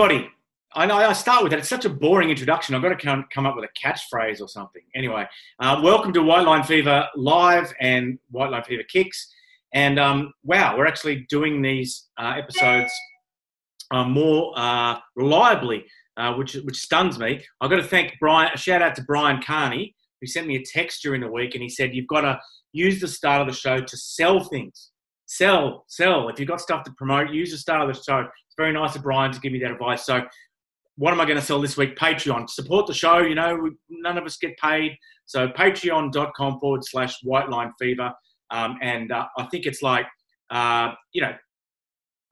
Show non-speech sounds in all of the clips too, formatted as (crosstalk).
everybody. I know I start with that. It's such a boring introduction. I've got to come, up with a catchphrase or something. Anyway, uh, welcome to White Line Fever Live and White Line Fever Kicks. And um, wow, we're actually doing these uh, episodes uh, more uh, reliably, uh, which which stuns me. I've got to thank Brian. A shout out to Brian Carney who sent me a text during the week, and he said you've got to use the start of the show to sell things. Sell, sell. If you've got stuff to promote, use the start of the show. It's very nice of Brian to give me that advice. So what am I going to sell this week? Patreon. Support the show. You know, we, none of us get paid. So patreon.com forward slash white line fever. Um, and uh, I think it's like, uh, you know,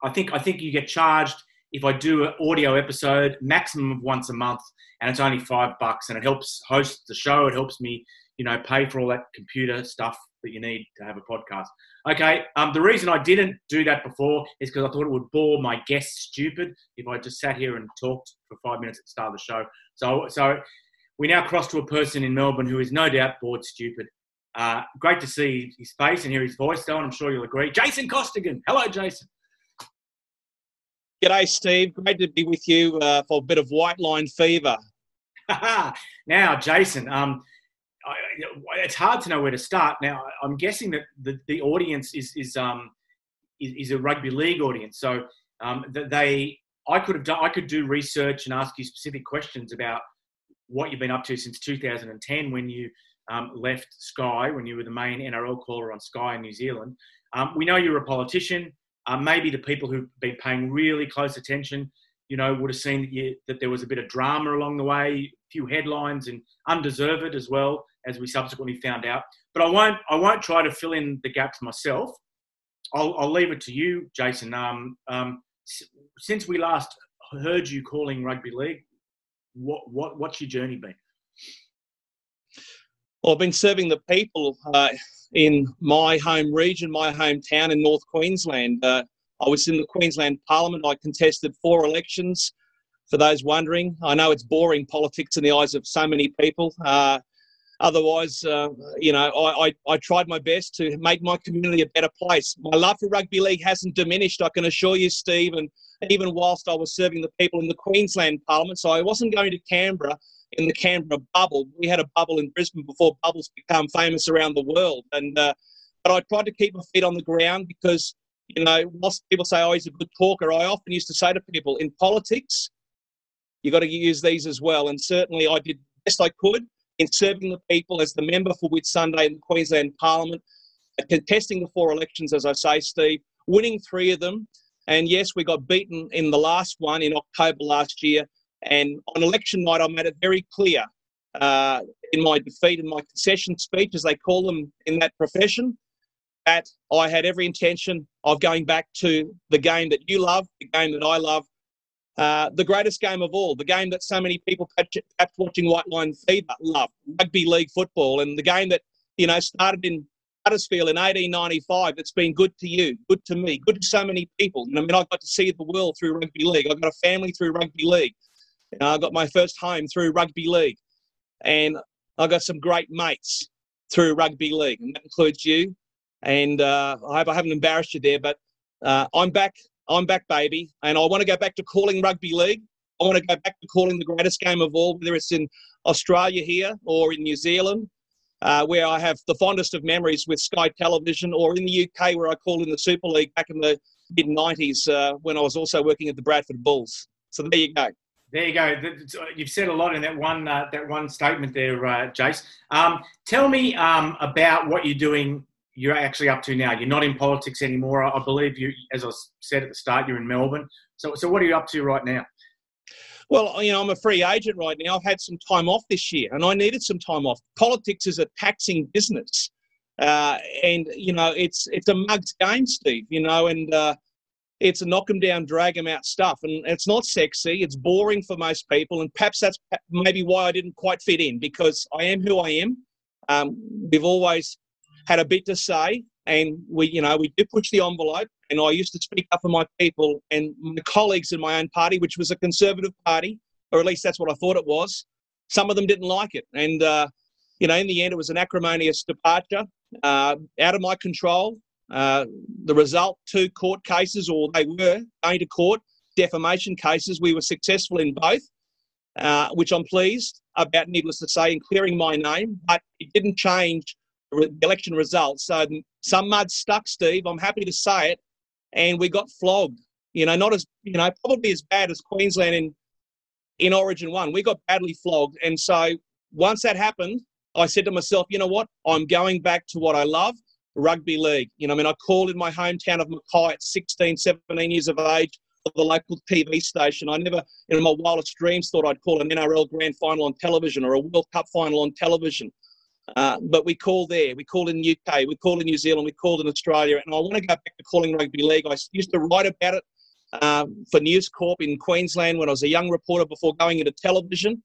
I think I think you get charged if I do an audio episode, maximum of once a month, and it's only five bucks, and it helps host the show. It helps me, you know, pay for all that computer stuff that you need to have a podcast. Okay, um, the reason I didn't do that before is because I thought it would bore my guests stupid if I just sat here and talked for five minutes at the start of the show. So, so we now cross to a person in Melbourne who is no doubt bored stupid. Uh, great to see his face and hear his voice, though, and I'm sure you'll agree. Jason Costigan. Hello, Jason. G'day, Steve. Great to be with you uh, for a bit of white line fever. (laughs) now, Jason, um, I, it's hard to know where to start. Now, I'm guessing that the, the audience is is, um, is, is a rugby league audience, so um, they I could have done I could do research and ask you specific questions about what you've been up to since 2010 when you um, left Sky when you were the main NRL caller on Sky in New Zealand. Um, we know you're a politician. Uh, maybe the people who've been paying really close attention, you know, would have seen that, you, that there was a bit of drama along the way, a few headlines, and undeserved as well, as we subsequently found out. But I won't, I won't try to fill in the gaps myself. I'll, I'll leave it to you, Jason. Um, um, since we last heard you calling rugby league, what, what, what's your journey been? Well, I've been serving the people uh, in my home region, my hometown in North Queensland. Uh, I was in the Queensland Parliament. I contested four elections. For those wondering, I know it's boring politics in the eyes of so many people. Uh, otherwise, uh, you know, I, I, I, tried my best to make my community a better place. My love for rugby league hasn't diminished, I can assure you, Steve. And even whilst I was serving the people in the Queensland Parliament, so I wasn't going to Canberra in the Canberra bubble. We had a bubble in Brisbane before bubbles become famous around the world. And uh, but I tried to keep my feet on the ground because you know, whilst people say, "Oh, he's a good talker," I often used to say to people, in politics, you got to use these as well. And certainly, I did the best I could in serving the people as the member for Whitsunday in the Queensland Parliament, contesting the four elections, as I say, Steve, winning three of them. And yes, we got beaten in the last one in October last year. And on election night, I made it very clear uh, in my defeat and my concession speech, as they call them in that profession, that I had every intention of going back to the game that you love, the game that I love, uh, the greatest game of all, the game that so many people perhaps watching White Line Fever love, rugby league football, and the game that you know started in Huddersfield in 1895. That's been good to you, good to me, good to so many people. I mean, I got to see the world through rugby league. I got a family through rugby league. I got my first home through rugby league, and I got some great mates through rugby league, and that includes you. And uh, I hope I haven't embarrassed you there, but uh, I'm back. I'm back, baby, and I want to go back to calling rugby league. I want to go back to calling the greatest game of all, whether it's in Australia here or in New Zealand, uh, where I have the fondest of memories with Sky Television, or in the UK where I called in the Super League back in the mid 90s uh, when I was also working at the Bradford Bulls. So there you go. There you go. You've said a lot in that one uh, that one statement there, uh, Jace. Um, tell me um, about what you're doing. You're actually up to now. You're not in politics anymore. I believe you, as I said at the start, you're in Melbourne. So, so what are you up to right now? Well, you know, I'm a free agent right now. I've had some time off this year, and I needed some time off. Politics is a taxing business, uh, and you know, it's it's a mugs game, Steve. You know, and uh, it's a knock them down, drag them out stuff. And it's not sexy. It's boring for most people. And perhaps that's maybe why I didn't quite fit in because I am who I am. Um, we've always had a bit to say and we, you know, we did push the envelope. And I used to speak up for my people and my colleagues in my own party, which was a conservative party, or at least that's what I thought it was. Some of them didn't like it. And, uh, you know, in the end, it was an acrimonious departure uh, out of my control. Uh, the result, two court cases, or they were going to court, defamation cases. We were successful in both, uh, which I'm pleased about, needless to say, in clearing my name, but it didn't change election results. So some mud stuck, Steve. I'm happy to say it. And we got flogged. You know, not as, you know, probably as bad as Queensland in, in Origin 1. We got badly flogged. And so once that happened, I said to myself, you know what? I'm going back to what I love rugby league. You know, I mean, I called in my hometown of Mackay at 16, 17 years of age of the local TV station. I never, in my wildest dreams, thought I'd call an NRL grand final on television or a World Cup final on television. Uh, but we call there, we call in the UK, we call in New Zealand, we call in Australia, and I want to go back to calling rugby league. I used to write about it um, for News Corp in Queensland when I was a young reporter before going into television.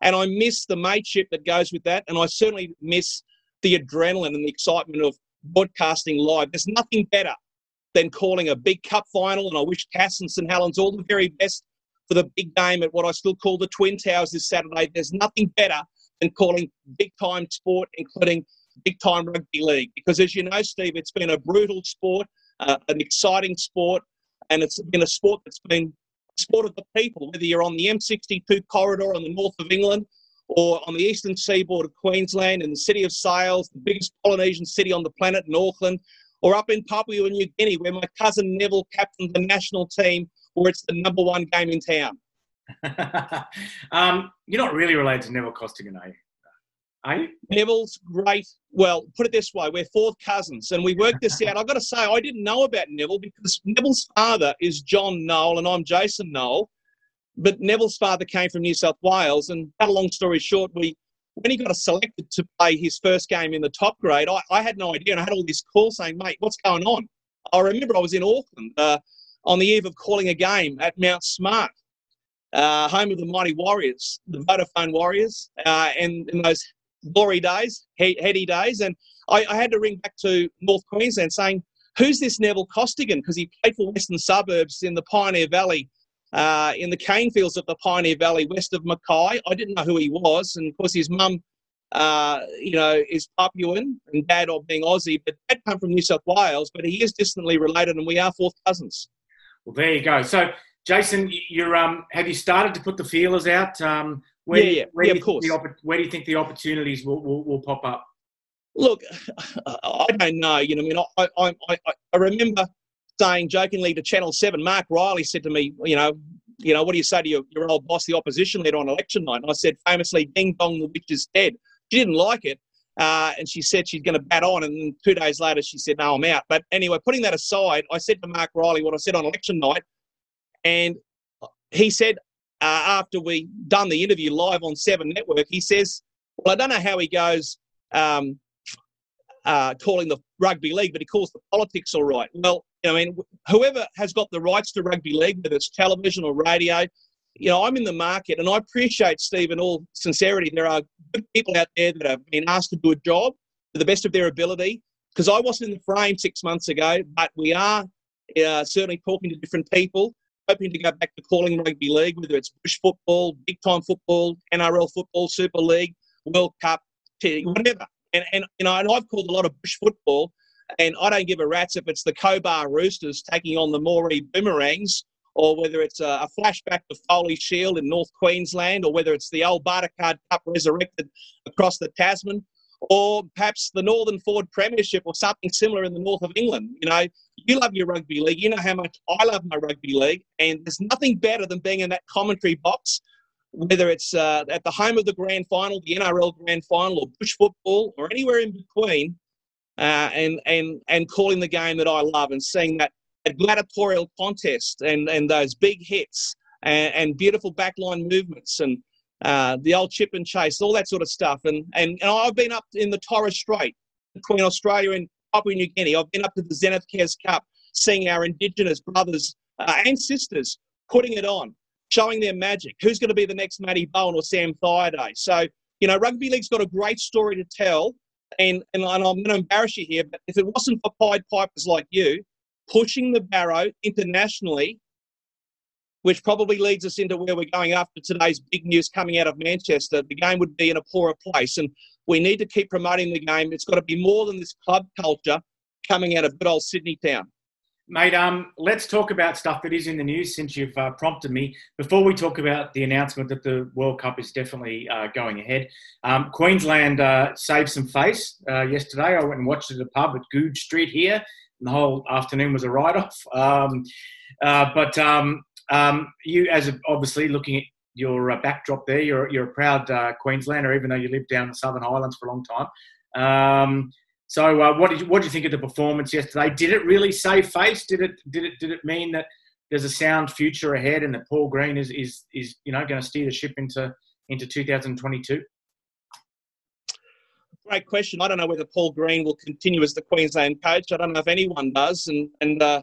And I miss the mateship that goes with that. And I certainly miss the adrenaline and the excitement of broadcasting live. There's nothing better than calling a big cup final. And I wish Cas and St Helens all the very best for the big game at what I still call the Twin Towers this Saturday. There's nothing better than calling big time sport, including big time rugby league. Because as you know, Steve, it's been a brutal sport, uh, an exciting sport, and it's been a sport that's been sport of the people, whether you're on the M62 corridor in the north of England or on the eastern seaboard of Queensland in the city of Sails, the biggest Polynesian city on the planet in Auckland, or up in Papua New Guinea, where my cousin Neville captained the national team, where it's the number one game in town. (laughs) um, you're not really related to Neville Costigan, are you? Are you? Neville's great. Well, put it this way: we're fourth cousins, and we worked this out. I've got to say, I didn't know about Neville because Neville's father is John Noel, and I'm Jason Noel. But Neville's father came from New South Wales, and a long story short, we when he got selected to play his first game in the top grade, I, I had no idea, and I had all this call saying, "Mate, what's going on?" I remember I was in Auckland uh, on the eve of calling a game at Mount Smart, uh, home of the mighty Warriors, the Vodafone Warriors, uh, and in those glory days, heady days, and I, I, had to ring back to North Queensland saying, "Who's this Neville Costigan?" Because he played for Western Suburbs in the Pioneer Valley uh, in the cane fields of the Pioneer Valley west of Mackay. I didn't know who he was, and of course his mum, uh, you know, is Papuan and dad or being Aussie, but dad come from New South Wales, but he is distantly related, and we are fourth cousins. Well, there you go. So, Jason, you're um, have you started to put the feelers out? Um, where, yeah, yeah, where yeah of course. The, where do you think the opportunities will, will, will pop up? Look, (laughs) I don't know. You know, I mean, I, I, I, I remember saying jokingly to Channel 7, Mark Riley said to me, you know, you know, what do you say to your, your old boss, the opposition leader on election night? And I said famously, ding dong, the witch is dead. She didn't like it. Uh, and she said she's going to bat on. And two days later, she said, no, I'm out. But anyway, putting that aside, I said to Mark Riley what I said on election night. And he said, uh, after we done the interview live on Seven Network, he says, well, I don't know how he goes um, uh, calling the rugby league, but he calls the politics all right. Well, I mean, whoever has got the rights to rugby league, whether it's television or radio, you know, I'm in the market and I appreciate, Steve, in all sincerity, there are good people out there that have been asked to do a job to the best of their ability. Because I wasn't in the frame six months ago, but we are uh, certainly talking to different people, hoping to go back to calling rugby league, whether it's bush football, big time football, NRL football, Super League, World Cup, whatever. And, and you know, and I've called a lot of bush football and I don't give a rat's if it's the Cobar Roosters taking on the Moree Boomerangs, or whether it's a, a flashback to Foley Shield in North Queensland, or whether it's the old Bartercard Cup resurrected across the Tasman, or perhaps the Northern Ford Premiership or something similar in the north of England. You know, you love your rugby league. You know how much I love my rugby league, and there's nothing better than being in that commentary box, whether it's uh, at the home of the grand final, the NRL grand final, or bush football, or anywhere in between, uh, and and and calling the game that I love and seeing that, that gladiatorial contest and and those big hits and, and beautiful backline movements and uh, the old chip and chase, all that sort of stuff. And, and and I've been up in the Torres Strait between Australia and Papua New Guinea. I've been up to the Zenadth Kes Cup, seeing our Indigenous brothers uh, and sisters putting it on, showing their magic. Who's going to be the next Matty Bowen or Sam Thaiday? So you know, rugby league's got a great story to tell and, and I'm going to embarrass you here, but if it wasn't for Pied Pipers like you pushing the barrow internationally, which probably leads us into where we're going after today's big news coming out of Manchester, the game would be in a poorer place. And we need to keep promoting the game. It's got to be more than this club culture coming out of good old Sydney town. Mate, um, let's talk about stuff that is in the news since you've uh, prompted me. Before we talk about the announcement that the World Cup is definitely uh, going ahead, um, Queensland uh, saved some face uh, yesterday. I went and watched it at a pub at Goode Street here, and the whole afternoon was a write off. Um, uh, but um, you, as a, obviously looking at your uh, backdrop there, you're, you're a proud Queenslander, even though you lived down in the Southern Highlands for a long time. Um, so, uh, what did you, what did you think of the performance yesterday? Did it really save face? Did it did it did it mean that there's a sound future ahead and that Paul Green is is is you know going to steer the ship into into 2022? Great question. I don't know whether Paul Green will continue as the Queensland coach. I don't know if anyone does. And and uh,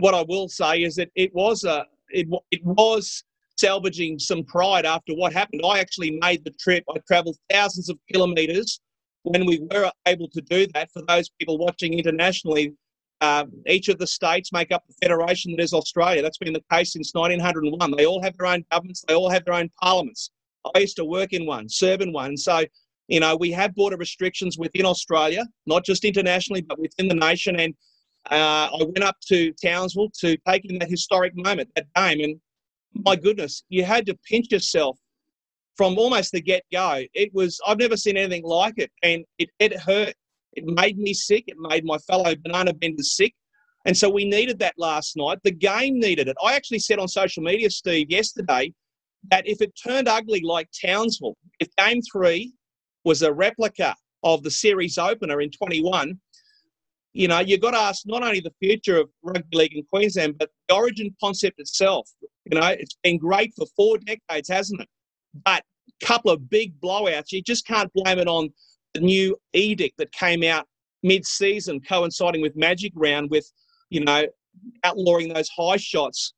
what I will say is that it was a it it was salvaging some pride after what happened. I actually made the trip. I travelled thousands of kilometres when we were able to do that, for those people watching internationally, uh, each of the states make up the federation that is Australia. That's been the case since 1901. They all have their own governments, they all have their own parliaments. I used to work in one, serve in one. So, you know, we have border restrictions within Australia, not just internationally, but within the nation. And uh, I went up to Townsville to take in that historic moment, that game. And my goodness, you had to pinch yourself from almost the get go. It was, I've never seen anything like it. And it, it hurt. It made me sick. It made my fellow banana benders sick. And so we needed that last night. The game needed it. I actually said on social media, Steve, yesterday, that if it turned ugly like Townsville, if game three was a replica of the series opener in 21, you know, you've got to ask not only the future of rugby league in Queensland, but the origin concept itself. You know, it's been great for four decades, hasn't it? But a couple of big blowouts, you just can't blame it on the new edict that came out mid-season, coinciding with Magic Round, with you know outlawing those high shots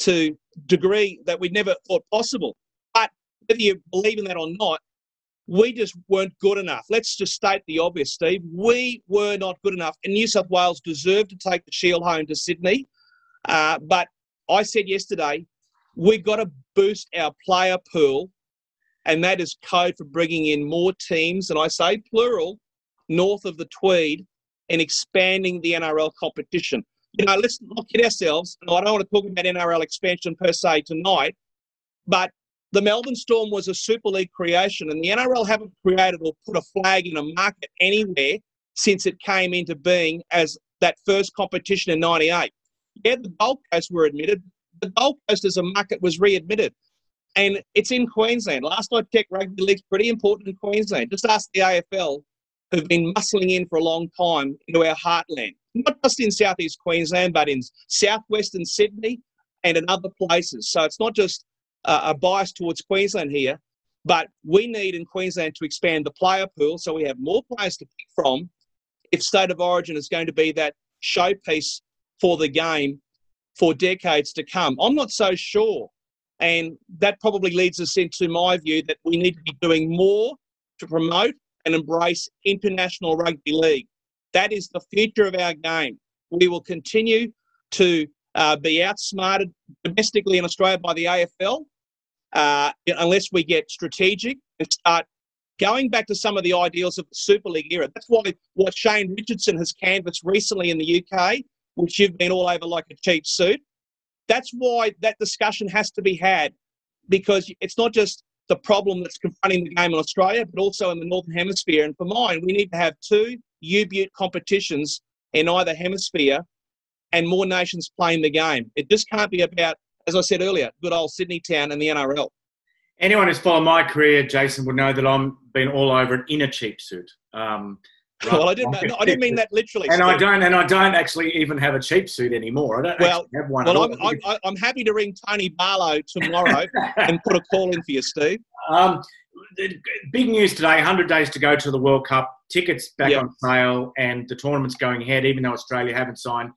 to degree that we never thought possible. But whether you believe in that or not, we just weren't good enough. Let's just state the obvious, Steve. We were not good enough, and New South Wales deserved to take the Shield home to Sydney. Uh, but I said yesterday, we've got to boost our player pool and that is code for bringing in more teams, and I say plural, north of the Tweed and expanding the NRL competition. You know, let's not kid ourselves. I don't want to talk about NRL expansion per se tonight, but the Melbourne Storm was a Super League creation, and the NRL haven't created or put a flag in a market anywhere since it came into being as that first competition in 98. Yeah, the Gold Coast were admitted. The Gold Coast as a market was readmitted and it's in Queensland. Last I checked, rugby league's pretty important in Queensland. Just ask the AFL, who've been muscling in for a long time into our heartland, not just in southeast Queensland, but in southwestern Sydney and in other places. So it's not just a bias towards Queensland here, but we need in Queensland to expand the player pool so we have more players to pick from. If state of origin is going to be that showpiece for the game for decades to come, I'm not so sure and that probably leads us into my view that we need to be doing more to promote and embrace international rugby league. That is the future of our game. We will continue to uh, be outsmarted domestically in Australia by the AFL uh, unless we get strategic and start going back to some of the ideals of the Super League era. That's why what Shane Richardson has canvassed recently in the UK, which you've been all over like a cheap suit, that's why that discussion has to be had because it's not just the problem that's confronting the game in Australia, but also in the Northern Hemisphere. And for mine, we need to have two U-Butte competitions in either hemisphere and more nations playing the game. It just can't be about, as I said earlier, good old Sydney town and the NRL. Anyone who's followed my career, Jason, would know that I'm been all over it in a cheap suit. Um, Right. (laughs) Well, I didn't. No, I didn't mean that literally. and Steve. I don't. And I don't actually even have a cheap suit anymore. I don't well, have one. Well, I'm, I'm, I'm, happy to ring Tony Barlow tomorrow and put a call in for you, Steve. (laughs) Um, big news today. 100 days to go to the World Cup. Tickets back yep. on sale, and the tournament's going ahead. Even though Australia haven't signed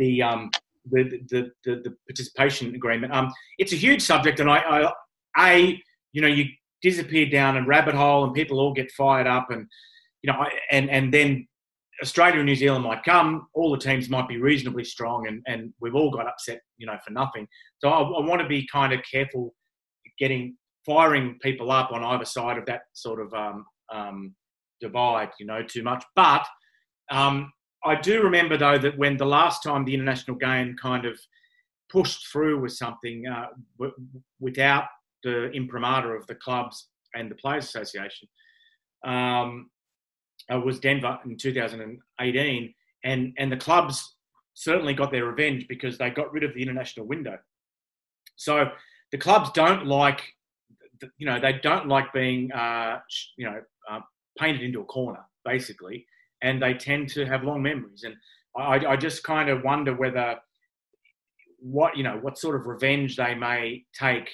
the um, the, the, the, the participation agreement. Um, it's a huge subject, and I, I, a you know, you disappear down a rabbit hole, and people all get fired up and you know, and and then Australia and New Zealand might come. All the teams might be reasonably strong, and and we've all got upset, you know, for nothing. So I, I want to be kind of careful getting firing people up on either side of that sort of um, um, divide, you know, too much. But um, I do remember though that when the last time the international game kind of pushed through with something uh, without the imprimatur of the clubs and the Players Association um, uh, was Denver in 2018, and and the clubs certainly got their revenge because they got rid of the international window. So the clubs don't like, you know, they don't like being, uh, you know, uh, painted into a corner basically, and they tend to have long memories. And I, I just kind of wonder whether what you know what sort of revenge they may take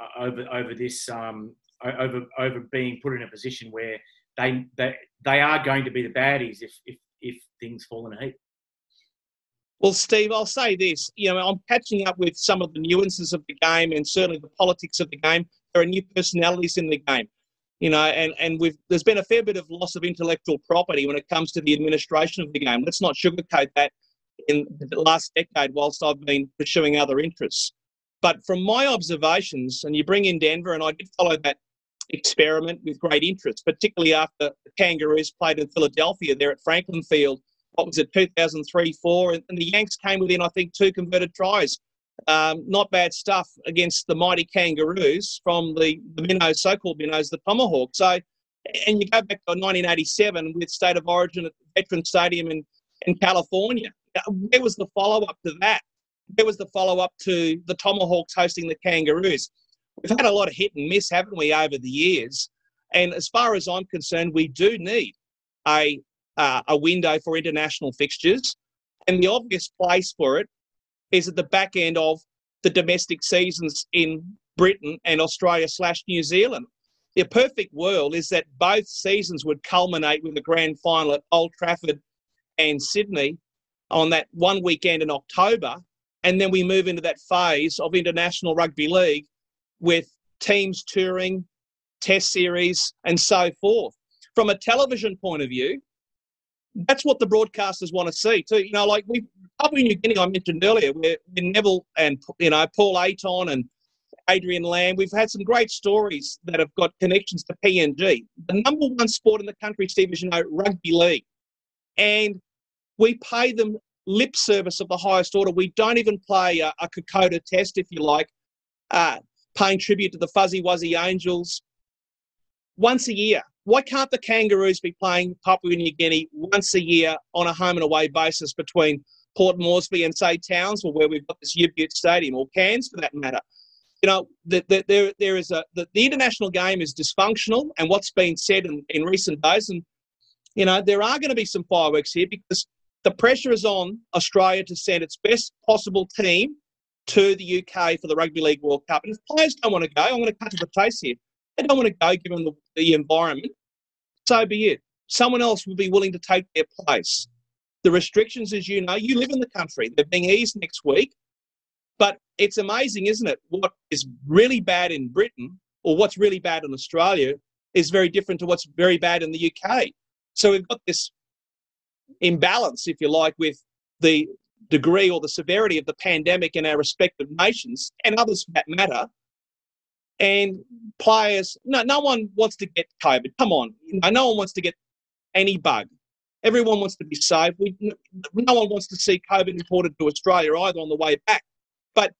uh, over over this um, over over being put in a position where they they they are going to be the baddies if if if things fall in a heap. Well, Steve, I'll say this. You know, I'm catching up with some of the nuances of the game and certainly the politics of the game. There are new personalities in the game, you know, and, and we've, there's been a fair bit of loss of intellectual property when it comes to the administration of the game. Let's not sugarcoat that in the last decade whilst I've been pursuing other interests. But from my observations, and you bring in Denver, and I did follow that experiment with great interest, particularly after the Kangaroos played in Philadelphia there at Franklin Field what was it, 2003 4. And, the Yanks came within, I think, two converted tries. Um, not bad stuff against the mighty Kangaroos from the, the minnows, so called minnows, the Tomahawk. So, and you go back to 1987 with State of Origin at the Veteran Stadium in, in California. Where was the follow up to that? Where was the follow up to the Tomahawks hosting the Kangaroos? We've had a lot of hit and miss, haven't we, over the years? And as far as I'm concerned, we do need a uh, a window for international fixtures. And the obvious place for it is at the back end of the domestic seasons in Britain and Australia slash New Zealand. The perfect world is that both seasons would culminate with a grand final at Old Trafford and Sydney on that one weekend in October. And then we move into that phase of international rugby league with teams touring, test series, and so forth. From a television point of view, that's what the broadcasters want to see too. You know, like we Papua New Guinea, I mentioned earlier, where Neville and you know Paul Aiton and Adrian Lam, we've had some great stories that have got connections to PNG. The number one sport in the country, Steve, as you know, rugby league, and we pay them lip service of the highest order. We don't even play a, a Kokoda test, if you like, uh, paying tribute to the Fuzzy Wuzzy Angels once a year. Why can't the Kangaroos be playing Papua New Guinea once a year on a home and away basis between Port Moresby and say Townsville, where we've got this U Stadium, or Cairns for that matter? You know, the, the, there there is a the, the, international game is dysfunctional, and what's been said in, in recent days, and you know there are going to be some fireworks here because the pressure is on Australia to send its best possible team to the UK for the Rugby League World Cup. And if players don't want to go, I'm going to cut to the chase here they don't want to go given the, the environment, so be it. Someone else will be willing to take their place. The restrictions, as you know, you live in the country, they're being eased next week. But it's amazing, isn't it? What is really bad in Britain or what's really bad in Australia is very different to what's very bad in the UK. So we've got this imbalance, if you like, with the degree or the severity of the pandemic in our respective nations and others for that matter and players, no, no one wants to get COVID. Come on, no one wants to get any bug. Everyone wants to be safe. We, no one wants to see COVID imported to Australia either on the way back. But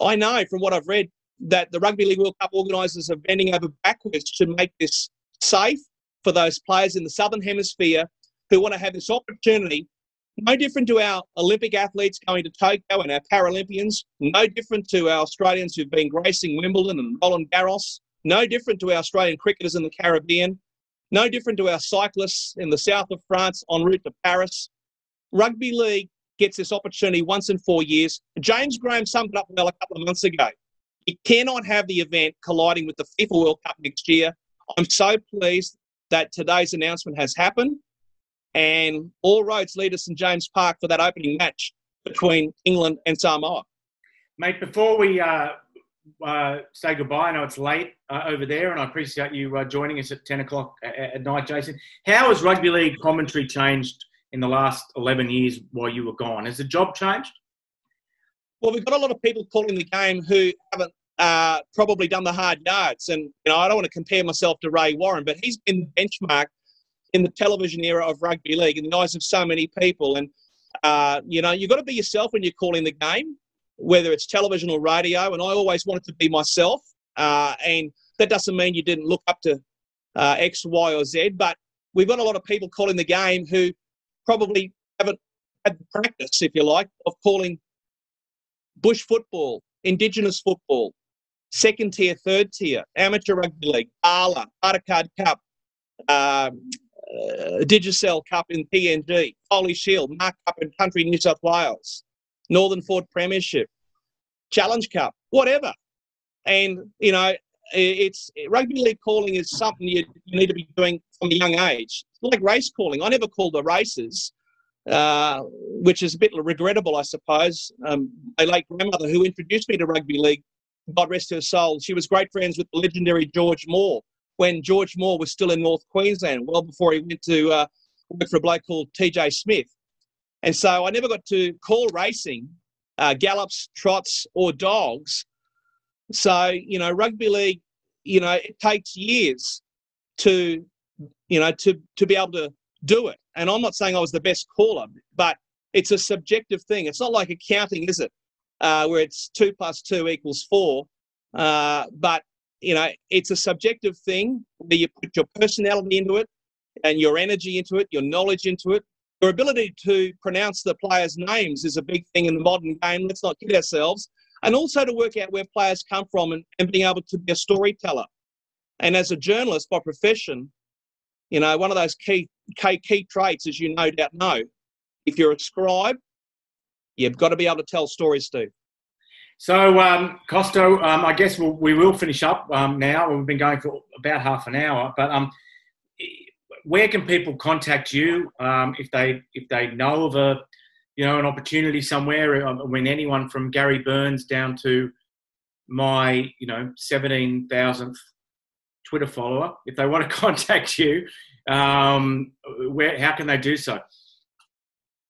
I know from what I've read that the Rugby League World Cup organisers are bending over backwards to make this safe for those players in the Southern Hemisphere who want to have this opportunity no different to our Olympic athletes going to Tokyo and our Paralympians. No different to our Australians who've been gracing Wimbledon and Roland Garros. No different to our Australian cricketers in the Caribbean. No different to our cyclists in the south of France en route to Paris. Rugby league gets this opportunity once in four years. James Graham summed it up well a couple of months ago. You cannot have the event colliding with the FIFA World Cup next year. I'm so pleased that today's announcement has happened and all roads lead us to St James Park for that opening match between England and Samoa. Mate, before we uh, uh, say goodbye, I know it's late uh, over there, and I appreciate you uh, joining us at 10 o'clock at, at night, Jason. How has rugby league commentary changed in the last 11 years while you were gone? Has the job changed? Well, we've got a lot of people calling the game who haven't uh, probably done the hard yards. And, you know, I don't want to compare myself to Ray Warren, but he's been the benchmark in the television era of rugby league in the eyes of so many people. And, uh, you know, you've got to be yourself when you're calling the game, whether it's television or radio. And I always wanted to be myself. Uh, and that doesn't mean you didn't look up to uh, X, Y, or Z, but we've got a lot of people calling the game who probably haven't had the practice, if you like, of calling bush football, indigenous football, second tier, third tier, amateur rugby league, ALA, Bartercard Cup, um, uh, Digicel Cup in PNG, Foley Shield, Mark Cup in Country New South Wales, Northern Ford Premiership, Challenge Cup, whatever. And, you know, it's rugby league calling is something you, you need to be doing from a young age. It's like race calling. I never called the races, uh, which is a bit regrettable, I suppose. Um, my late grandmother, who introduced me to rugby league, God rest her soul, she was great friends with the legendary George Moore when George Moore was still in North Queensland, well before he went to uh, work for a bloke called TJ Smith. And so I never got to call racing uh, gallops, trots, or dogs. So, you know, rugby league, you know, it takes years to, you know, to, to be able to do it. And I'm not saying I was the best caller, but it's a subjective thing. It's not like accounting, is it? Uh, where it's two plus two equals four. Uh, but you know, it's a subjective thing where you put your personality into it and your energy into it, your knowledge into it. Your ability to pronounce the players' names is a big thing in the modern game. Let's not kid ourselves. And also to work out where players come from and, and being able to be a storyteller. And as a journalist by profession, you know, one of those key, key, key traits, as you no doubt know, if you're a scribe, you've got to be able to tell stories, Steve. So, um, Costo, um, I guess we'll, we will finish up um, now. We've been going for about half an hour, but um, where can people contact you um, if they if they know of a you know an opportunity somewhere? Um, when anyone from Gary Burns down to my you know seventeen thousandth Twitter follower, if they want to (laughs) contact you, where how can they do so?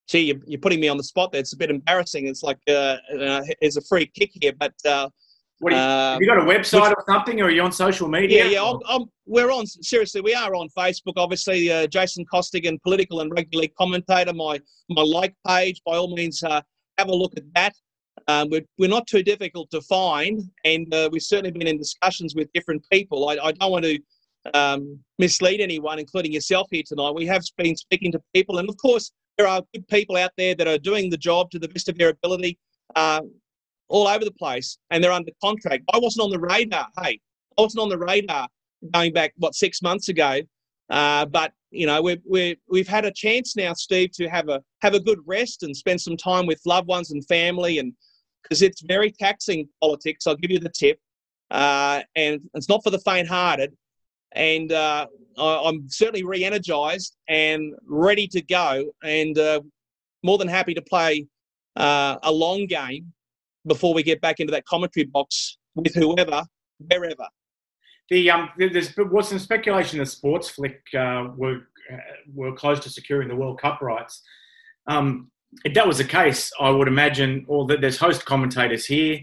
Gee, you're, you're putting me on the spot there. It's a bit embarrassing. It's like uh, uh, there's a free kick here, but. Uh, what you, have you got a website which, or something, or are you on social media? Yeah, yeah. I'm, I'm, we're on. Seriously, we are on Facebook. Obviously, uh, Jason Costigan, political and rugby league commentator. My my like page. By all means, uh, have a look at that. Um, we're, we're not too difficult to find, and uh, we've certainly been in discussions with different people. I, I don't want to um, mislead anyone, including yourself here tonight. We have been speaking to people, and of course, there are good people out there that are doing the job to the best of their ability uh, all over the place and they're under contract. I wasn't on the radar. Hey, I wasn't on the radar going back, what, six months ago. Uh, but, you know, we've, we we've had a chance now, Steve, to have a, have a good rest and spend some time with loved ones and family. And because it's very taxing politics, I'll give you the tip. Uh, and it's not for the faint hearted and uh, I'm certainly re-energized and ready to go, and uh, more than happy to play uh, a long game before we get back into that commentary box with whoever, wherever. The um, there's was some speculation that Sports Flick uh, were uh, were close to securing the World Cup rights. Um, if that was the case, I would imagine, or that there's host commentators here.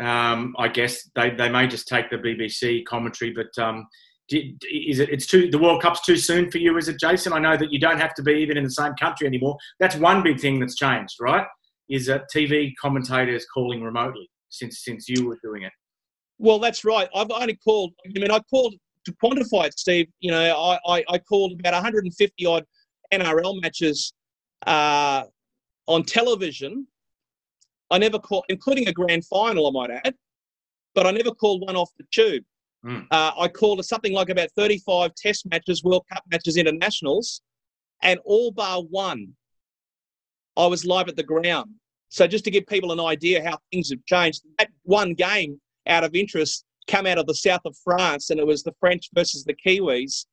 Um, I guess they, they may just take the BBC commentary, but um, is it it's too the World Cup's too soon for you? Is it, Jason? I know that you don't have to be even in the same country anymore. That's one big thing that's changed, right? Is that TV commentators calling remotely since since you were doing it? Well, that's right. I've only called. I mean, I called to quantify it, Steve. You know, I I, I called about 150 odd NRL matches uh, on television. I never called, including a grand final, I might add, but I never called one off the tube. Mm. Uh, I called something like about 35 test matches, World Cup matches, internationals, and all bar one, I was live at the ground. So just to give people an idea how things have changed, that one game out of interest come out of the south of France, and it was the French versus the Kiwis,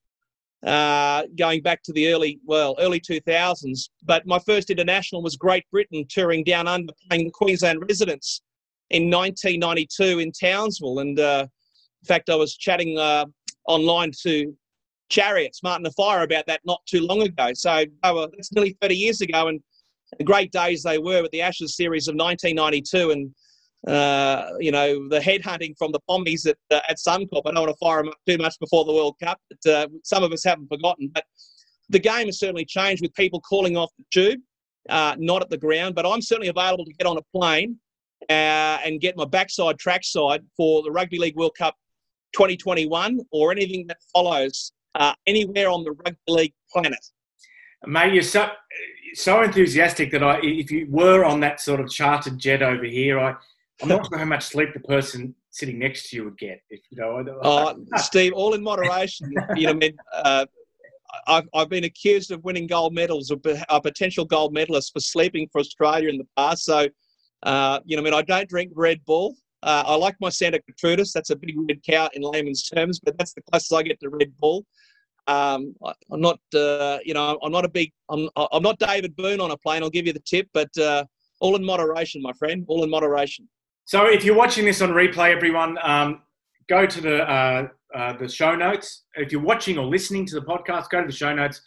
uh, going back to the early, well, early 2000s. But my first international was Great Britain touring down under, playing the Queensland Residents in 1992 in Townsville, and uh, fact, I was chatting uh, online to Chariots, Martin Offiah, about that not too long ago. So were, that's nearly 30 years ago, and the great days they were with the Ashes series of 1992, and uh, you know the headhunting from the Pommies at uh, at Suncorp. I don't want to fire them up too much before the World Cup, but uh, some of us haven't forgotten. But the game has certainly changed with people calling off the tube, uh, not at the ground. But I'm certainly available to get on a plane uh, and get my backside trackside for the Rugby League World Cup 2021 or anything that follows uh, anywhere on the rugby league planet. Mate, you're so so enthusiastic that I, if you were on that sort of chartered jet over here, I, I'm not sure how much sleep the person sitting next to you would get. If you know, uh, Steve, all in moderation. (laughs) you know, I mean, uh, I've, I've been accused of winning gold medals, or a potential gold medalist for sleeping for Australia in the past. So, uh, you know, I mean, I don't drink Red Bull. Uh, I like my Santa Gertrudis. That's a big red cow in layman's terms, but that's the closest I get to Red Bull. Um, I, am not, uh, you know, I'm not a big, I'm, I'm not David Boon on a plane. I'll give you the tip, but uh, all in moderation, my friend. All in moderation. So, if you're watching this on replay, everyone, um, go to the uh, uh, the show notes. If you're watching or listening to the podcast, go to the show notes.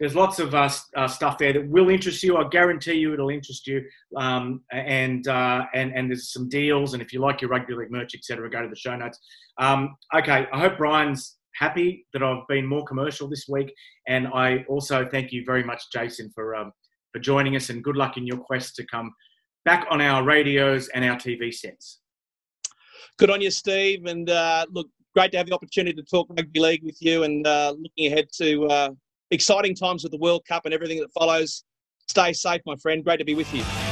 There's lots of uh, uh, stuff there that will interest you. I guarantee you it'll interest you. Um, and uh, and and there's some deals. And if you like your rugby league merch, etc., go to the show notes. Um, okay, I hope Brian's happy that I've been more commercial this week. And I also thank you very much, Jason, for um, for joining us. And good luck in your quest to come back on our radios and our TV sets. Good on you, Steve. And uh, look, great to have the opportunity to talk rugby league with you and uh, looking ahead to uh, exciting times with the World Cup and everything that follows. Stay safe, my friend. Great to be with you.